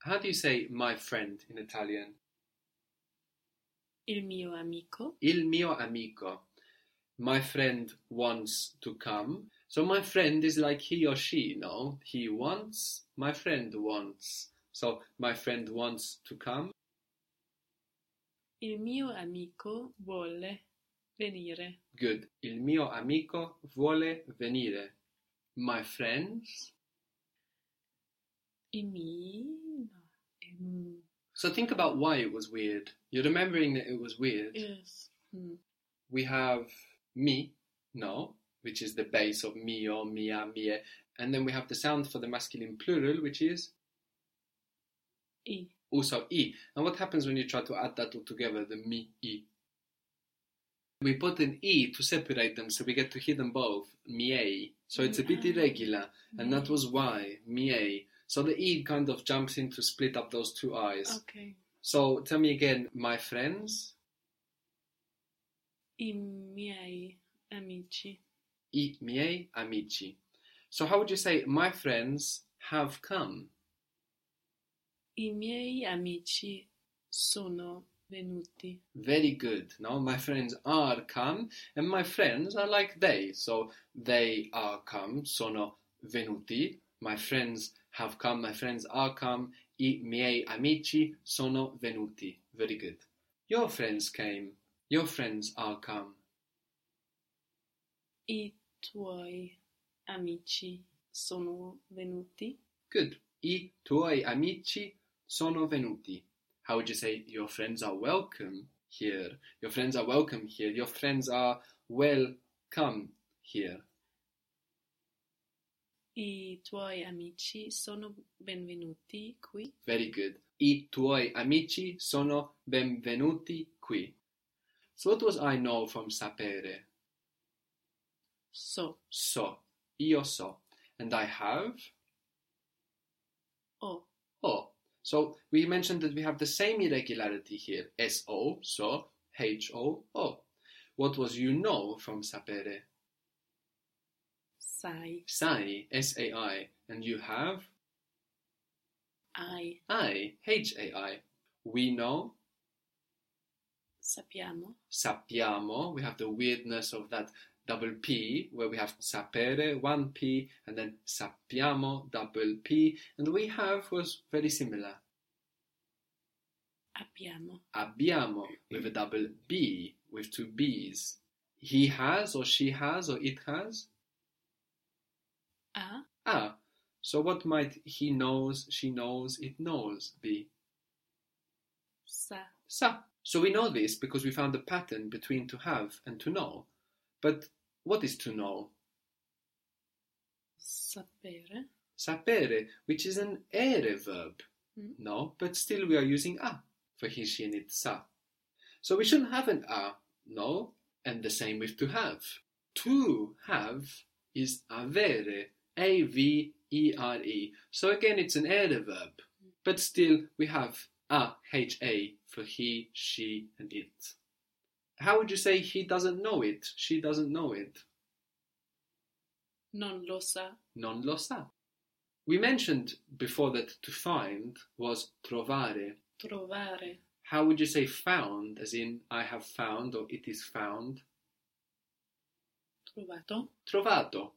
How do you say my friend in Italian? Il mio amico. Il mio amico. My friend wants to come. So my friend is like he or she, no? He wants, my friend wants. So my friend wants to come. Il mio amico vuole venire. Good. Il mio amico vuole venire. My friends. I miei no. Ehm, So think about why it was weird. You're remembering that it was weird. yes. Mm. We have mi, no, which is the base of mio, mia, mie. And then we have the sound for the masculine plural, which is I. also i. And what happens when you try to add that all together, the mi, i? We put an e to separate them so we get to hear them both, miei. So it's a bit Ah. irregular, and that was why, miei. So the e kind of jumps in to split up those two i's. Ok. So tell me again, my friends, I miei amici. i miei amici. So how would you say, my friends have come? I miei amici sono venuti. Very good. Now my friends are come, and my friends are like they. So they are come, sono venuti. My friends have come, my friends are come. I miei amici sono venuti. Very good. Your friends came, your friends are come. I tuoi amici sono venuti. Good. I tuoi amici sono venuti. How would you say your friends are welcome here? Your friends are welcome here. Your friends are welcome here. I tuoi amici sono benvenuti qui. Very good. I tuoi amici sono benvenuti qui. So what was I know from sapere? So. So. Io so. And I have? O. Oh. So we mentioned that we have the same irregularity here. S-O, so, H-O-O. What was you know from sapere? Sai. Sai, S-A-I. And you have? I. I, H-A-I. We know? Sappiamo. sappiamo, we have the weirdness of that double P, where we have sapere, one P, and then sappiamo, double P, and we have was very similar. Abbiamo. Abbiamo, with a double B, with two B's. He has, or she has, or it has. A. Ah, so what might he knows, she knows, it knows be? Sa. Sa. So we know this because we found a pattern between to have and to know. But what is to know? Sapere. sapere, which is an ere verb. Mm. No, but still we are using a for he, she, and it, sa. So we shouldn't have an a, no, and the same with to have. To have is avere, a v e r e. So again, it's an ere verb, but still we have a, h a for he, she, and it. How would you say he doesn't know it? She doesn't know it. Non lo sa. non lo sa. We mentioned before that to find was trovare. Trovare. How would you say found, as in I have found or it is found? Trovato. Trovato.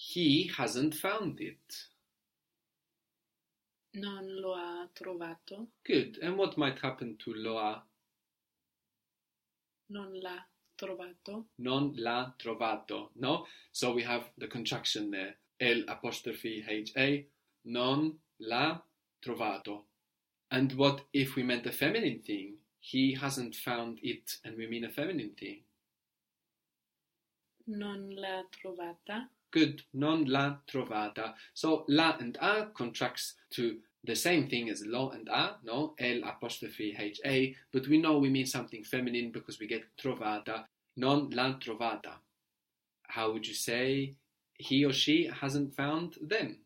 He hasn't found it. Non lo ha trovato. Good. And what might happen to loa? Non l'ha trovato. Non l'ha trovato. No? So we have the contraction there. L apostrophe H A. Non l'ha trovato. And what if we meant a feminine thing? He hasn't found it, and we mean a feminine thing. Non l'ha trovata. Good, non l'ha trovata. So la and a contracts to the same thing as lo and a, no? L apostrophe H A, but we know we mean something feminine because we get trovata. Non l'ha trovata. How would you say he or she hasn't found them?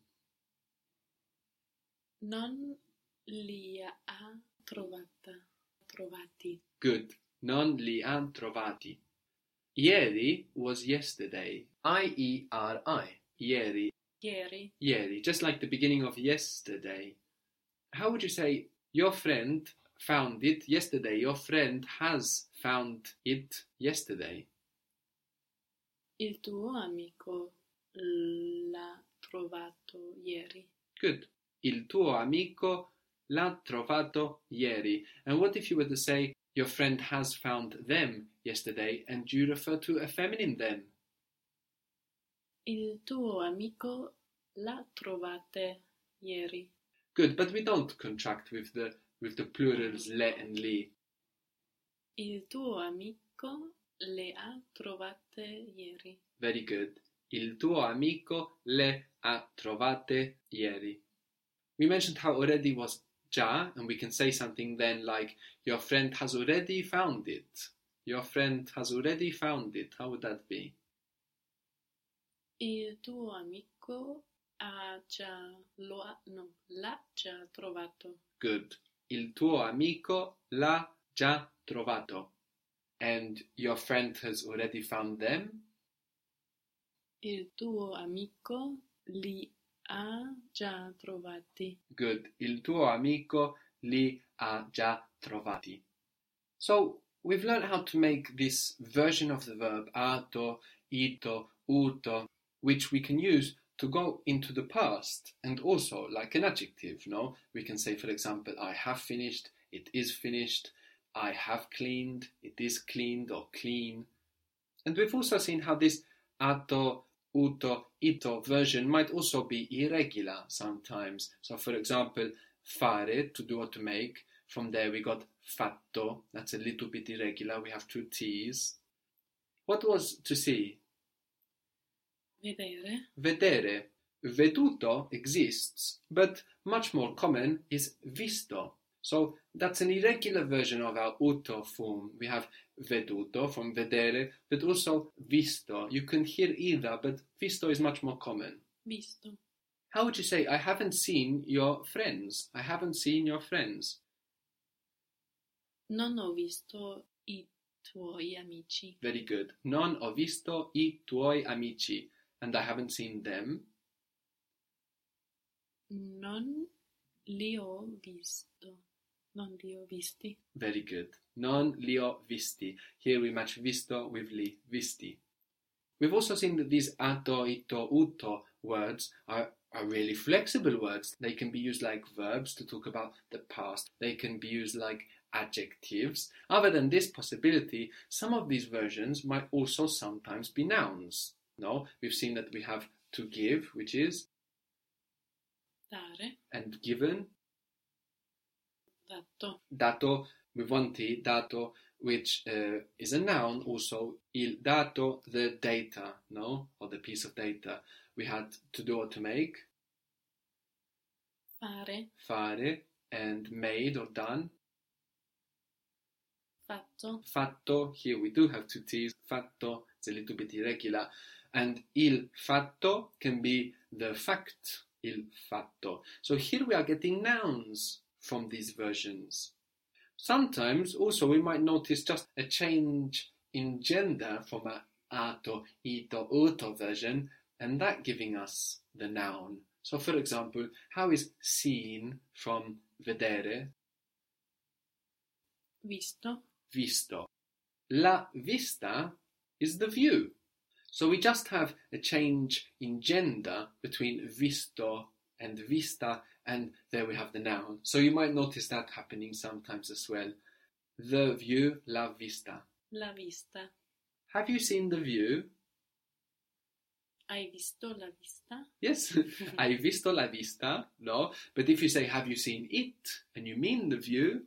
Non li ha trovata. Trovati. Good, non li ha trovati. Ieri was yesterday. I E R I. Ieri Ieri. Ieri, just like the beginning of yesterday. How would you say your friend found it yesterday? Your friend has found it yesterday. Il tuo amico l'ha trovato ieri. Good. Il tuo amico l'ha trovato ieri. And what if you were to say your friend has found them yesterday and you refer to a feminine "them". Il tuo amico l'ha trovate ieri. Good, but we don't contract with the with the plurals le and li. Il tuo amico le ha trovate ieri. Very good. Il tuo amico le ha trovate ieri. We mentioned how already was già, and we can say something then like, your friend has already found it. Your friend has already found it. How would that be? Il tuo amico ha già, lo ha, no, l'ha già trovato. Good. Il tuo amico l'ha già trovato. And your friend has already found them? Il tuo amico li ha già trovati. Good. Il tuo amico li ha già trovati. So, we've learned how to make this version of the verb ato, ito, uto, which we can use to go into the past and also like an adjective, no? We can say, for example, I have finished, it is finished, I have cleaned, it is cleaned or clean. And we've also seen how this ato, uto, ito version might also be irregular sometimes. So, for example, fare, to do or to make, from there we got fatto, that's a little bit irregular, we have two T's. What was to see? Vedere. Vedere. Veduto exists, but much more common is visto. So that's an irregular version of our uto form. We have veduto from vedere, but also visto. You can hear either, but visto is much more common. Visto. How would you say, I haven't seen your friends? I haven't seen your friends. Non ho visto i tuoi amici. Very good. Non ho visto i tuoi amici. And I haven't seen them. Non li ho visto. Non li ho visti. Very good. Non li ho visti. Here we match visto with li, visti. We've also seen that these ato, ito, uto words are, are really flexible words. They can be used like verbs to talk about the past. They can be used like adjectives. Other than this possibility, some of these versions might also sometimes be nouns. No, we've seen that we have to give, which is, Dare. and given, Dato. dato with one T, dato, which uh, is a noun also, il dato, the data, no, or the piece of data. We had to do or to make, Fare. fare, and made or done. Fatto. Fatto, here we do have two T's, fatto, it's a little bit irregular. And il fatto can be the fact, il fatto. So here we are getting nouns from these versions. Sometimes also we might notice just a change in gender from a ato, ito, uto version, and that giving us the noun. So for example, how is seen from vedere, Visto. visto? La vista is the view. So we just have a change in gender between visto and vista, and there we have the noun. So you might notice that happening sometimes as well. The view, la vista. La vista. Have you seen the view? Hai visto la vista? Yes, hai visto la vista? No, but if you say have you seen it and you mean the view,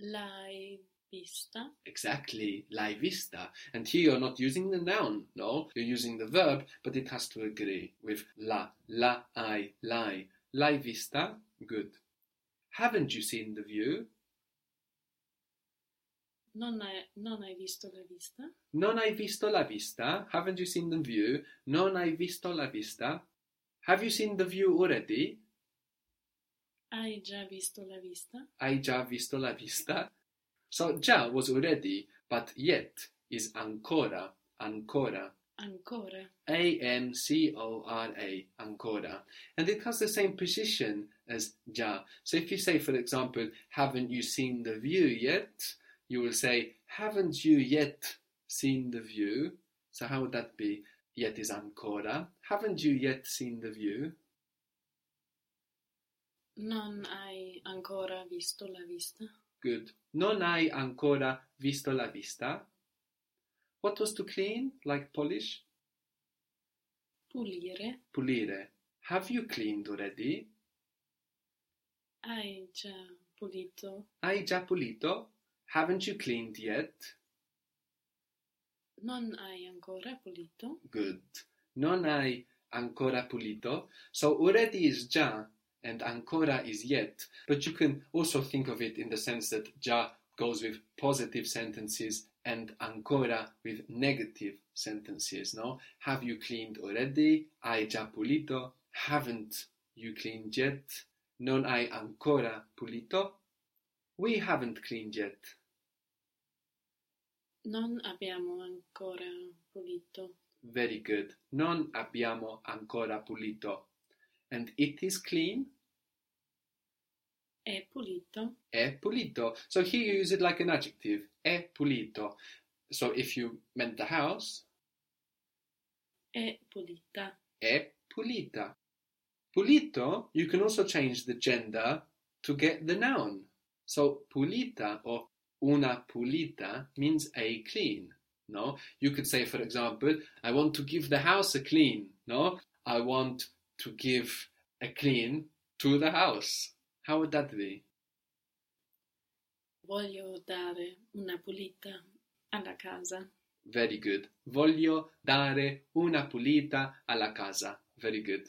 L'hai vista? exactly, la vista. And here you're not using the noun, no, you're using the verb, but it has to agree with la, la, I, l'hai. La vista? Good. Haven't you seen the view? Non hai, non hai visto la vista? Non hai visto la vista? Haven't you seen the view? Non hai visto la vista? Have you seen the view already? Hai già visto la vista? Hai già visto la vista? So già was already, but yet is ancora, ancora. Ancora. A N C O R A, ancora. And it has the same position as già. So if you say, for example, haven't you seen the view yet? You will say, haven't you yet seen the view? So how would that be? Yet is ancora. Haven't you yet seen the view? Non hai ancora visto la vista? Good. Non hai ancora visto la vista? What was to clean? Like polish? Pulire. Pulire. Have you cleaned already? Hai già pulito. Hai già pulito? Haven't you cleaned yet? Non hai ancora pulito. Good. Non hai ancora pulito. So already is già and ancora is yet. But you can also think of it in the sense that già goes with positive sentences and ancora with negative sentences, no? Have you cleaned already? Hai già pulito? Haven't you cleaned yet? Non hai ancora pulito? We haven't cleaned yet. Non abbiamo ancora pulito. Very good. Non abbiamo ancora pulito. And it is clean? È pulito? È pulito. So here you use it like an adjective. È pulito. So if you meant the house, È pulita. è pulita. Pulito, you can also change the gender to get the noun. So pulita or una pulita means a clean. No, you could say, for example, I want to give the house a clean. No, I want to give a clean to the house. How would that be? Voglio dare una pulita alla casa. Very good. Voglio dare una pulita alla casa. Very good.